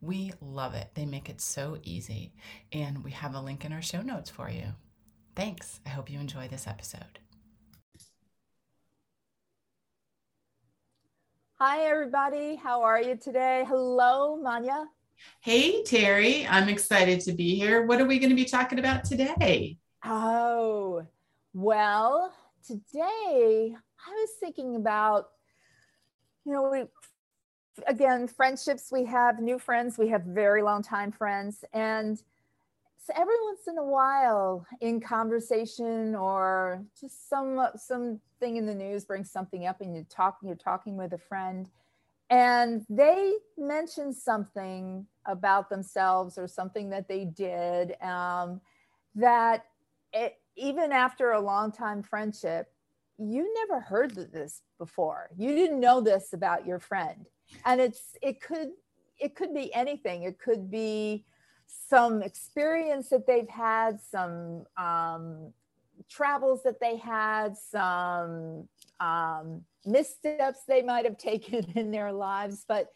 We love it. They make it so easy. And we have a link in our show notes for you. Thanks. I hope you enjoy this episode. Hi, everybody. How are you today? Hello, Manya. Hey, Terry. I'm excited to be here. What are we going to be talking about today? Oh, well, today I was thinking about, you know, we again, friendships, we have new friends, we have very long time friends. And so every once in a while in conversation or just some something in the news brings something up and you're talking, you're talking with a friend and they mention something about themselves or something that they did um, that it, even after a long time friendship, you never heard this before. You didn't know this about your friend and it's it could it could be anything. It could be some experience that they've had some um, travels that they had some um, missteps they might have taken in their lives. But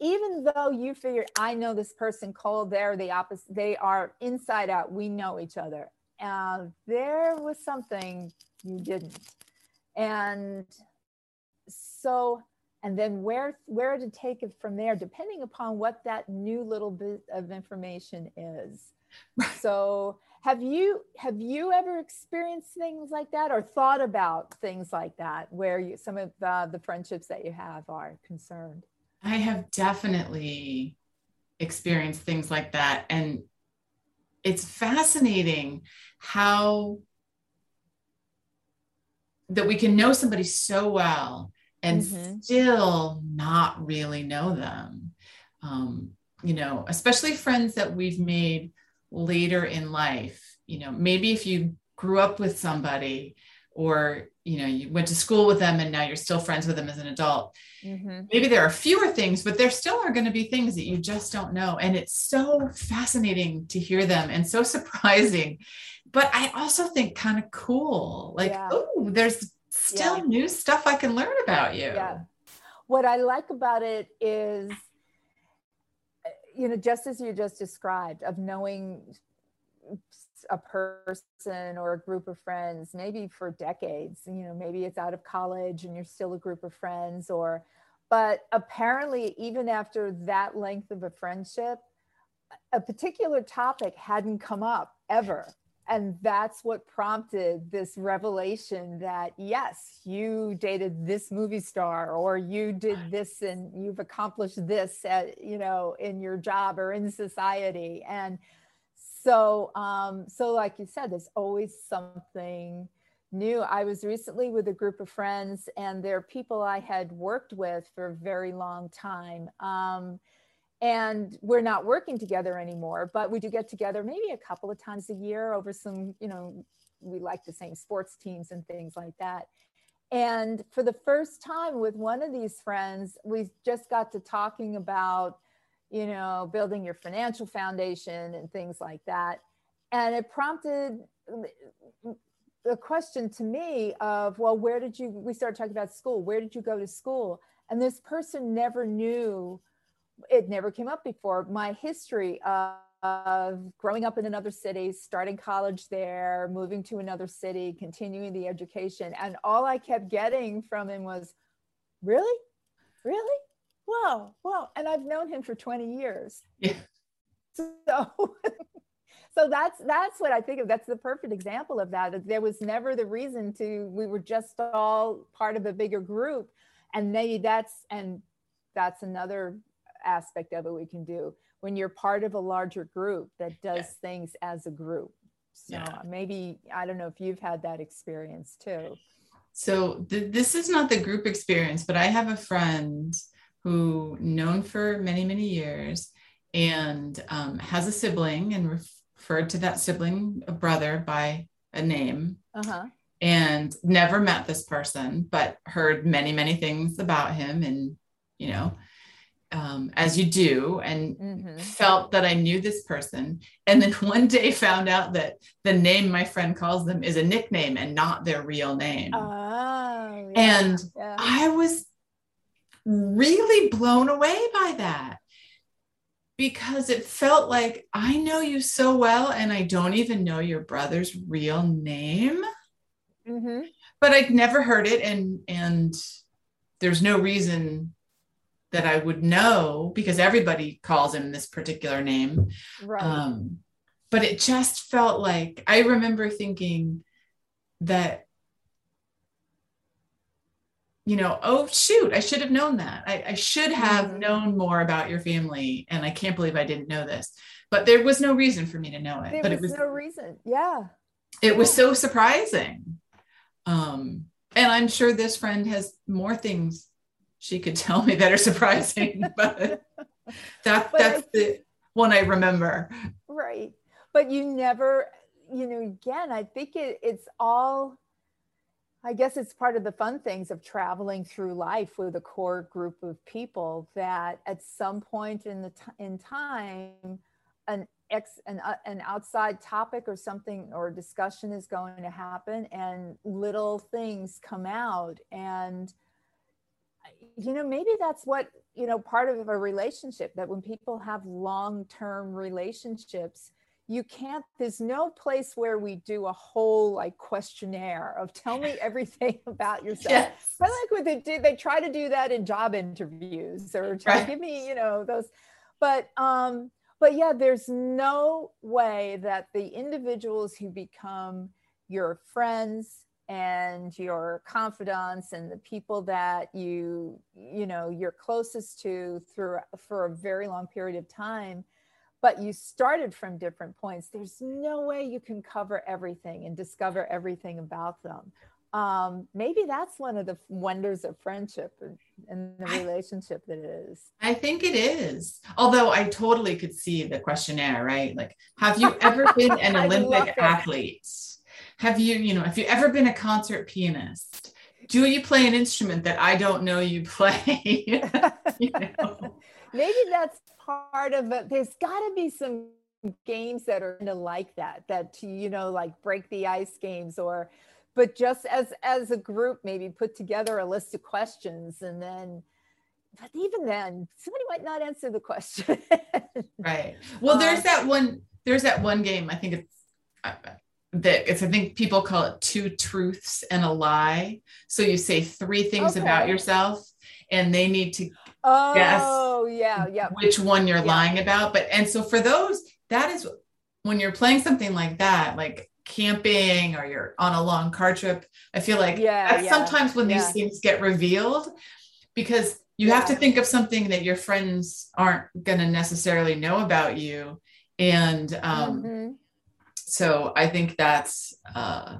even though you figured i know this person cold they're the opposite they are inside out we know each other. Uh, there was something you didn't. And so and then where where to take it from there depending upon what that new little bit of information is. So have you have you ever experienced things like that or thought about things like that where you some of the, the friendships that you have are concerned? I have definitely experienced things like that. And it's fascinating how that we can know somebody so well and mm-hmm. still not really know them. Um, you know, especially friends that we've made later in life. You know, maybe if you grew up with somebody or you know you went to school with them and now you're still friends with them as an adult mm-hmm. maybe there are fewer things but there still are going to be things that you just don't know and it's so fascinating to hear them and so surprising but i also think kind of cool like yeah. oh there's still yeah. new stuff I can learn about you. Yeah. What I like about it is, uh, you know, just as you just described, of knowing a person or a group of friends, maybe for decades, you know, maybe it's out of college and you're still a group of friends, or, but apparently, even after that length of a friendship, a particular topic hadn't come up ever and that's what prompted this revelation that yes you dated this movie star or you did this and you've accomplished this at, you know in your job or in society. And so um so like you said there's always something new. I was recently with a group of friends and they're people i had worked with for a very long time. Um and we're not working together anymore but we do get together maybe a couple of times a year over some you know we like the same sports teams and things like that. And for the first time with one of these friends we just got to talking about you know building your financial foundation and things like that. And it prompted a question to me of well where did you we started talking about school. Where did you go to school? And this person never knew it never came up before. My history of, of growing up in another city, starting college there, moving to another city, continuing the education. And all I kept getting from him was, Really? Really? Wow, wow. And I've known him for 20 years. Yeah. So so that's that's what I think of. That's the perfect example of that. There was never the reason to. We were just all part of a bigger group, and maybe that's and that's another aspect of it we can do when you're part of a larger group that does yeah. things as a group. So yeah. maybe, I don't know if you've had that experience too. So th- this is not the group experience, but I have a friend who known for many, many years and um, has a sibling and referred to that sibling, a brother, by a name. Uh-huh. And never met this person, but heard many, many things about him and, you know, um, as you do, and mm-hmm. felt that I knew this person. And then one day found out that the name my friend calls them is a nickname and not their real name. Oh, yeah, and yeah. I was really blown away by that because it felt like I know you so well and I don't even know your brother's real name. Mm-hmm. But I'd never heard it and and there's no reason that I would know because everybody calls him this particular name. Right. Um, but it just felt like I remember thinking that you know, oh shoot, I should have known that. I, I should have mm-hmm. known more about your family, and I can't believe I didn't know this. But there was no reason for me to know it. There but was it was no reason. Yeah. It yeah. was so surprising. Um, and I'm sure this friend has more things she could tell me that are surprising, but that but that's the one I remember. Right. But you never, you know, again, I think it, it's all I guess it's part of the fun things of traveling through life with a core group of people that at some point in the t- in time an ex an, uh, an outside topic or something or discussion is going to happen and little things come out and you know maybe that's what you know part of a relationship that when people have long-term relationships you can't there's no place where we do a whole like questionnaire of tell me everything about yourself yes. i like what they do they try to do that in job interviews or try right. to give me you know those but um but yeah there's no way that the individuals who become your friends and your confidants and the people that you you know you're closest to through for a very long period of time. But you started from different points. There's no way you can cover everything and discover everything about them. Um, maybe that's one of the wonders of friendship and, and the relationship that it is. I think it is. Although i totally could see the questionnaire right? Like have you ever been an olympic athlete have you you know have you ever been a concert pianist? Do you play an instrument that i don't know you play? You know? maybe that's part of it. There's got to be some games that are kind of like that that you know like break the ice games or but just as as a group maybe put together a list of questions and then but even then somebody might not answer the question. Right. Well there's um, that one there's that one game i think it's that it's i think people call it two truths and a lie so you say three things okay. about yourself and they need to oh guess yeah yeah which one you're yeah. lying about but and so for those that is when you're playing something like that like camping or you're on a long car trip i feel like yeah, that's yeah. sometimes when these things get revealed because you have to think of something that your friends aren't going to necessarily know about you and um, mm-hmm. So i think that's uh,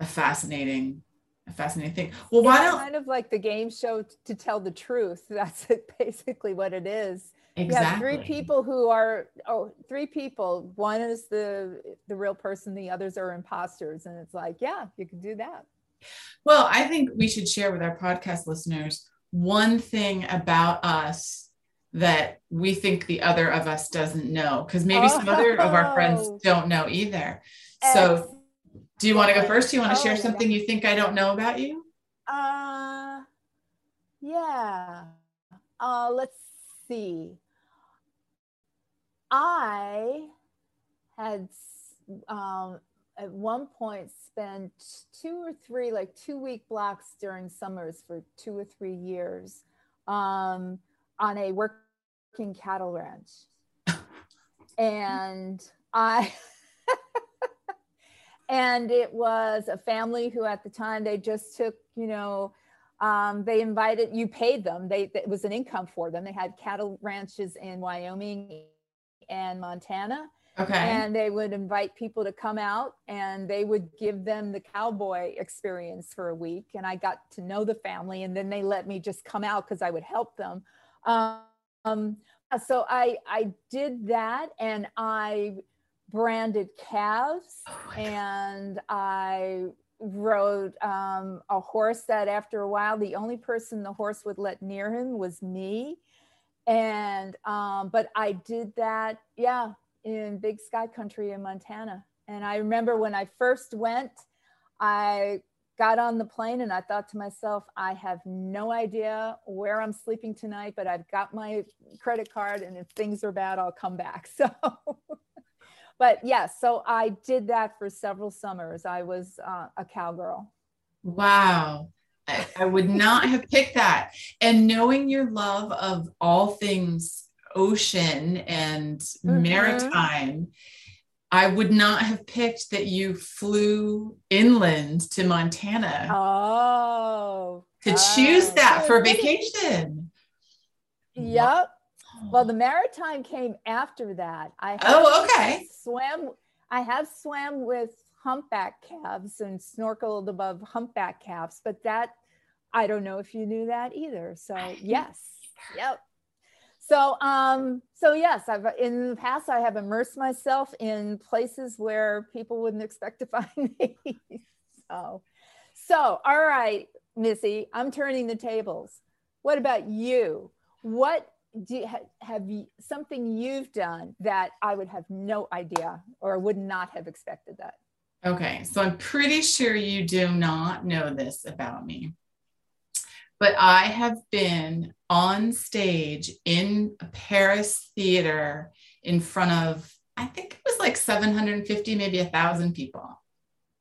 a fascinating a fascinating thing. Well, why don't kind of like the game show to tell the truth? That's basically what it is. Exactly. You have three people who are oh three people. One is the the real person. The others are imposters, and it's like yeah, you can do that. Well, I think we should share with our podcast listeners one thing about us that we think the other of us doesn't know because maybe oh. some other of our friends oh. don't know either. So do you want to go first? Do you want to oh, share something yeah. you think I don't know about you? Uh, yeah. Uh, let's see. I had um, at one point spent two or three, like two week blocks during summers for two or three years um, on a cattle ranch. and I and it was a family who at the time they just took you know um, they invited you paid them. They it was an income for them. They had cattle ranches in wyoming and montana. Okay. And they would invite people to come out and they would give them the cowboy experience for a week. And i got to know the family and then they let me just come out because i would help them. Um, so I I did that and I branded calves Oh and I rode um, a horse that after a while the only person the horse would let near him was me. And um, but I did that yeah in big sky country in Montana. And I remember when I first went I got on the plane and I thought to myself, I have no idea where I'm sleeping tonight, but I've got my credit card and if things are bad, I'll come back. So, but yes, yeah, so I did that for several summers. I was uh, a cowgirl. Wow. I, I would not have picked that. And knowing your love of all things ocean and mm-hmm. maritime, I would not have picked that you flew inland to Montana. Oh. To choose oh. that for vacation. Yep. Well, the maritime came after that. I oh, okay. Swam. I have swam with humpback calves and snorkeled above humpback calves, but that I don't know if you knew that either. So yes, yep. So, um, so yes, I've in the past I have immersed myself in places where people wouldn't expect to find me. so, so all right, Missy, I'm turning the tables. What about you? What do you, have you something you've done that I would have no idea or would not have expected that? Okay, so I'm pretty sure you do not know this about me but I have been on stage in a Paris theater in front of, I think it was like 750, maybe a thousand people.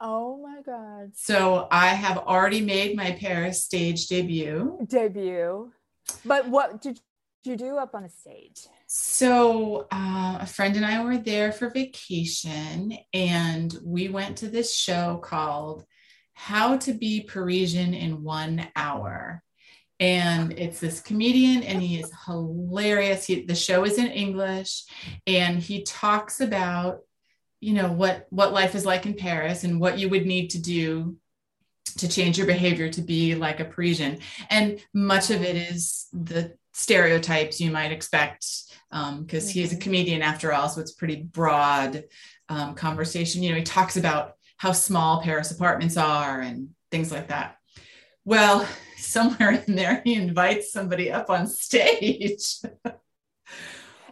Oh my God. So I have already made my Paris stage debut. Debut. But what did you do up on a stage? So uh, a friend and I were there for vacation, and we went to this show called how to Be Parisian in One Hour. And it's this comedian, and he is hilarious. He, the show is in English, and he talks about, you know, what what life is like in Paris and what you would need to do to change your behavior to be like a Parisian. And much of it is the stereotypes you might expect because um, he's a mm-hmm. comedian after all, so it's pretty broad um, conversation. You know, he talks about how small Paris apartments are and things like that. Well, somewhere in there, he invites somebody up on stage.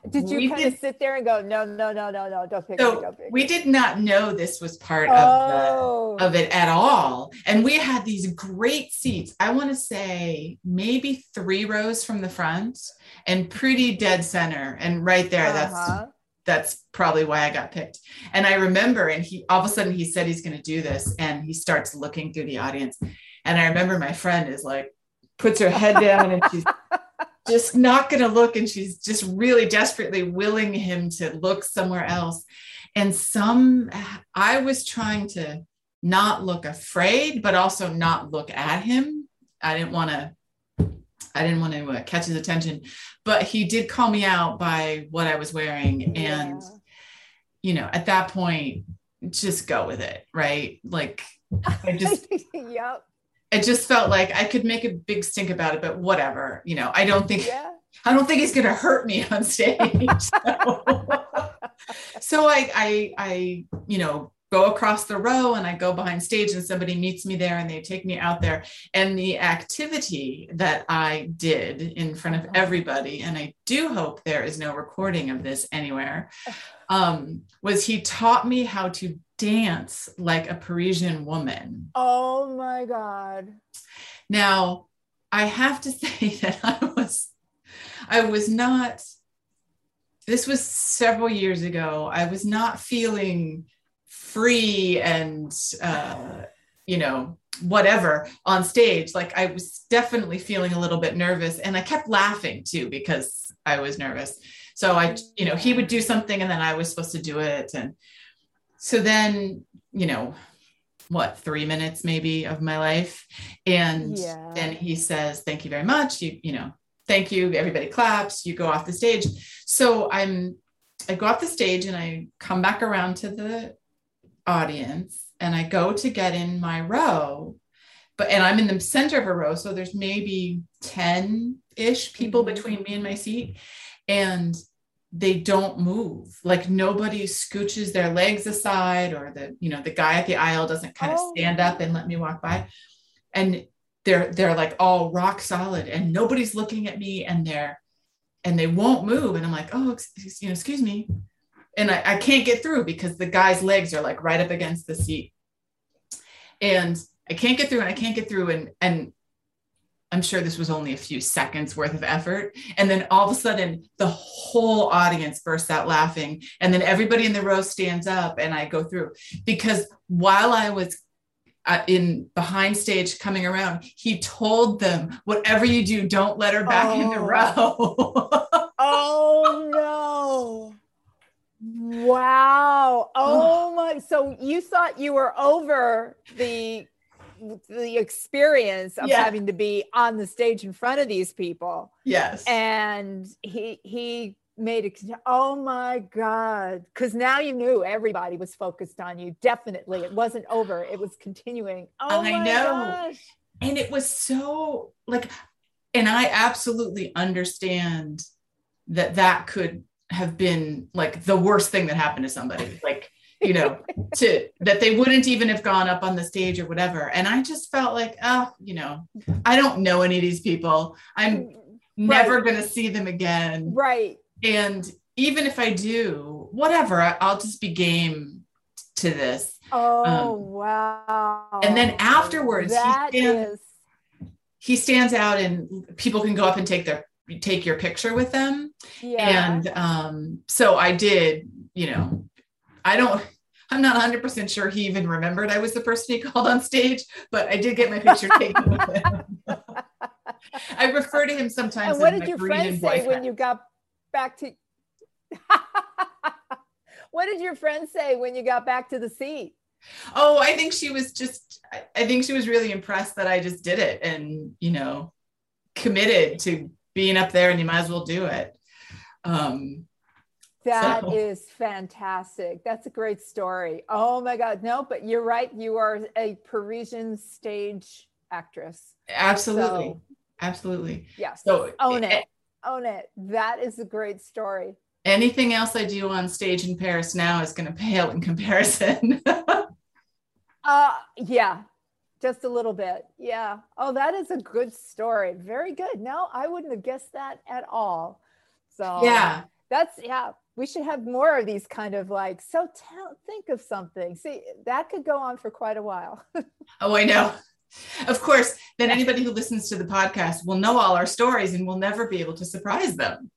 Did you we kind did, of sit there and go, no, no, no, no, no, don't pick so me, don't pick We did not know this was part oh. of, the, of it at all. And we had these great seats. I want to say maybe three rows from the front and pretty dead center. And right there, uh-huh. that's that's probably why I got picked. And I remember, and he all of a sudden he said he's going to do this, and he starts looking through the audience. And I remember my friend is like, puts her head down and she's just not going to look. And she's just really desperately willing him to look somewhere else. And some, I was trying to not look afraid, but also not look at him. I didn't want to I didn't want to uh, catch his attention, but he did call me out by what I was wearing. And, yeah. you know, at that point, just go with it, right? Like, I just, yep. It just felt like I could make a big stink about it, but whatever, you know, I don't think, yeah. I don't think he's going to hurt me on stage. So, so I, I, I, you know, go across the row and I go behind stage and somebody meets me there and they take me out there. And the activity that I did in front of everybody, and I do hope there is no recording of this anywhere, um, was he taught me how to dance like a Parisian woman. Oh my God. Now, I have to say that I was, I was not, this was several years ago. I was not feeling free and, uh, you know, whatever on stage. Like I was definitely feeling a little bit nervous and I kept laughing too because I was nervous. So I, you know, he would do something and then I was supposed to do it. And so then, you know, what, three minutes maybe of my life. And yeah. then he says, thank you very much. You, you know, thank you. Everybody claps. You go off the stage. So I'm, I go off the stage and I come back around to the audience and I go to get in my row. But and I'm in the center of a row. So there's maybe 10 ish people mm-hmm. between me and my seat. and they don't move. Like nobody scooches their legs aside or the you know the guy at the aisle doesn't kind Oh. of stand up and let me walk by. And they're they're like all rock solid and nobody's looking at me and they're and they won't move. And i'm like oh excuse, you know excuse me. And I, I can't get through because the guy's legs are like right up against the seat. And i can't get through and i can't get through and and i'm sure this was only a few seconds worth of effort and then all of a sudden the whole audience bursts out laughing and then everybody in the row stands up and i go through because while i was uh, in behind stage coming around he told them whatever you do don't let her back in the Oh. row Oh no. Wow. Oh my so you thought you were over the the experience of Yeah. having to be on the stage in front of these people. Yes. And he he made it oh my god. Cuz now you knew everybody was focused on you. Definitely it wasn't over. It was continuing. Oh I my know. gosh. And it was so like and i absolutely understand that that could have been like the worst thing that happened to somebody. Like you know to that they wouldn't even have gone up on the stage or whatever. And i just felt like oh you know i don't know any of these people. I'm never going to see them again. Right. And even if i do whatever I, i'll just be game to this. Oh wow! Um, and then afterwards, he that stand- is he stands out and people can go up and take their take your picture with them. Yeah. and um so i did you know i don't i'm not 100% sure he even remembered i was the person he called on stage but i did get my picture taken with him i refer to him sometimes and what as did your friends say when you got back to? what did your friends say when you got back to the seat? oh i think she was just I- i think she was really impressed that i just did it and you know committed to being up there and you might as well do it um That So- is fantastic. That's a great story. Oh my God! No, but you're right. You are a Parisian stage actress. absolutely So, absolutely yes. so own a- it. Own it. That is a great story. anything else I do on stage in Paris now is going to pale in comparison. Uh yeah, just a little bit. Yeah. Oh, that is a good story. Very good. No, I wouldn't have guessed that at all. So yeah. that's yeah. We should have more of these kind of like. So tell, think of something. See, that could go on for quite a while. Oh, I know. Of course, then anybody who listens to the podcast will know all our stories and we'll never be able to surprise them.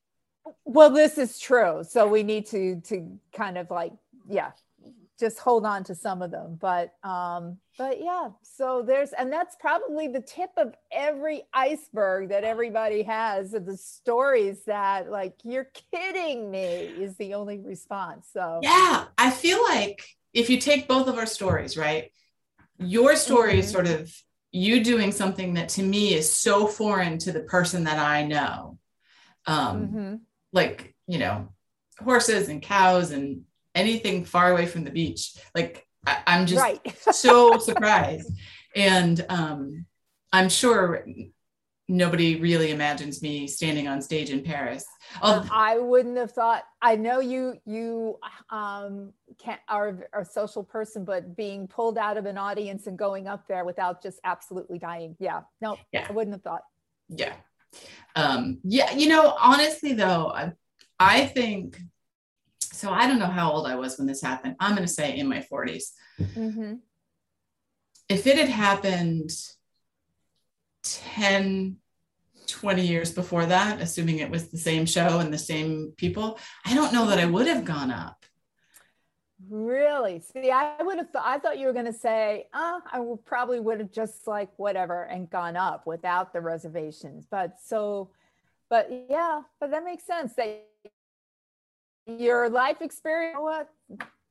well, this is true. So we need to to kind of like yeah, just hold on to some of them. But um, but yeah. So there's and that's probably the tip of every iceberg that everybody has of the stories that like you're kidding me is the only response. So Yeah. I feel like if you take both of our stories, right? Your story is Mhm. sort of you doing something that to me is so foreign to the person that I know. Um, mhm. like you know horses and cows and anything far away from the beach like I, i'm just right. so surprised and um i'm sure nobody really imagines me standing on stage in paris I wouldn't have thought. I know you you um can't are are a social person, but being pulled out of an audience and going up there without just absolutely dying. Yeah, no, Yeah. I wouldn't have thought. yeah um yeah you know honestly though i, I think so i don't know how old i was when this happened i'm going to say in my 40s Mhm. if it had happened 10 20 years before that assuming it was the same show and the same people i don't know that i would have gone up Really? See, I would have thought. I thought you were going to say, "Uh, I would probably would have just like whatever and gone up without the reservations." But so, but yeah, but that makes sense. That your life experience. What?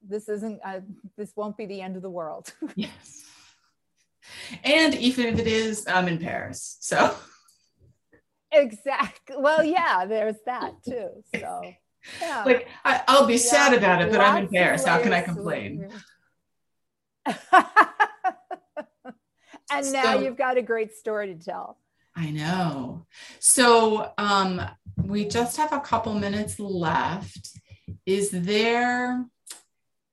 This isn't. Uh, this won't be the end of the world. yes and even if it is i'm in paris so exactly. Well, yeah, there's that too. So, yeah. like I, i'll be sad about it but i'm in paris how can i complain and now So- you've got a great story to tell. I know. So um, we just have a couple minutes left. Is there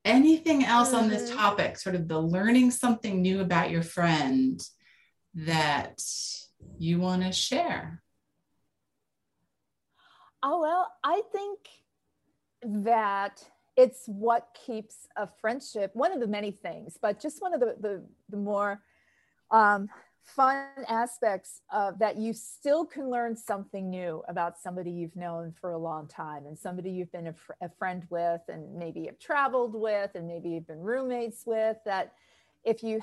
anything else on this mm-hmm. topic, sort of the learning something new about your friend that you want to share? Oh, well, I think that it's what keeps a friendship, one of the many things, but just one of the, the, the more um, fun aspects of that you still can learn something new about somebody you've known for a long time and somebody you've been a, fr- a friend with and maybe have traveled with and maybe you've been roommates with that if you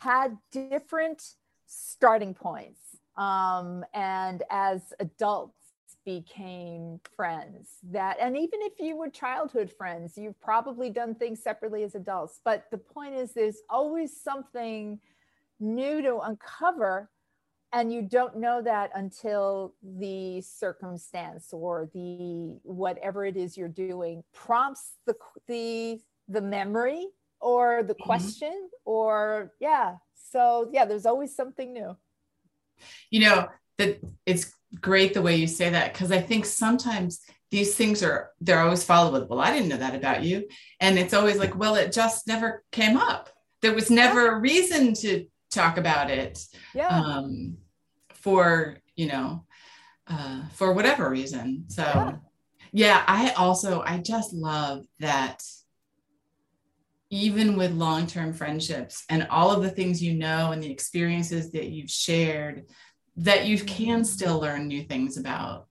had different starting points um, and as adults became friends that and even if you were childhood friends you've probably done things separately as adults but the point is there's always something new to uncover and you don't know that until the circumstance or the whatever it is you're doing prompts the the the memory or the mm-hmm. question or yeah. So yeah there's always something new. You know that it's great the way you say that because i think sometimes these things are they're always followed with well i didn't know that about you. And it's always like well it just never came up. There was never a reason to talk about it yeah. um, for you know uh, for whatever reason so yeah. yeah i also i just love that even with long-term friendships and all of the things you know and the experiences that you've shared that you can still learn new things about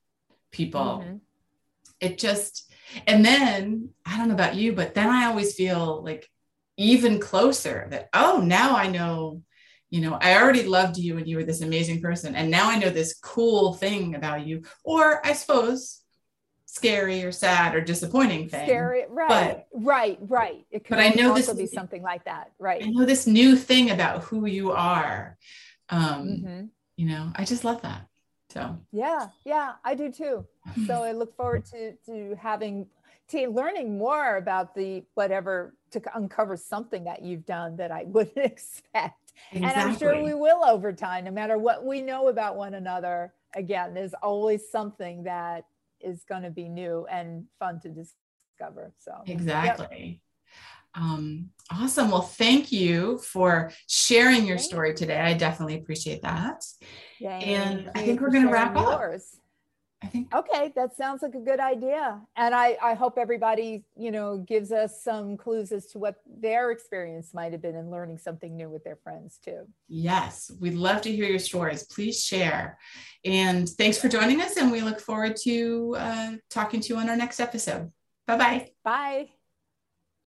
people mm-hmm. it just and then i don't know about you but then i always feel like even closer that oh now i know you know, I already loved you and you were this amazing person. And now I know this cool thing about you, or I suppose scary or sad or disappointing thing. Scary, right, but, right, right. It could but I know also this be something like that, right? I know this new thing about who you are. Um, mm-hmm. You know, I just love that. So yeah, yeah, I do too. So I look forward to to having to learning more about the whatever to uncover something that you've done that I wouldn't expect. Exactly. And I'm sure we will over time, no matter what we know about one another. Again, there's always something that is going to be new and fun to discover. So, exactly. Yep. Um, awesome. Well, thank you for sharing your story today. I definitely appreciate that. and I think we're going to wrap yours. up. I think okay, that sounds like a good idea. And I, I hope everybody, you know, gives us some clues as to what their experience might have been in learning something new with their friends too. Yes, we'd love to hear your stories. Please share. And thanks for joining us. And we look forward to uh, talking to you on our next episode. Bye-bye. Bye.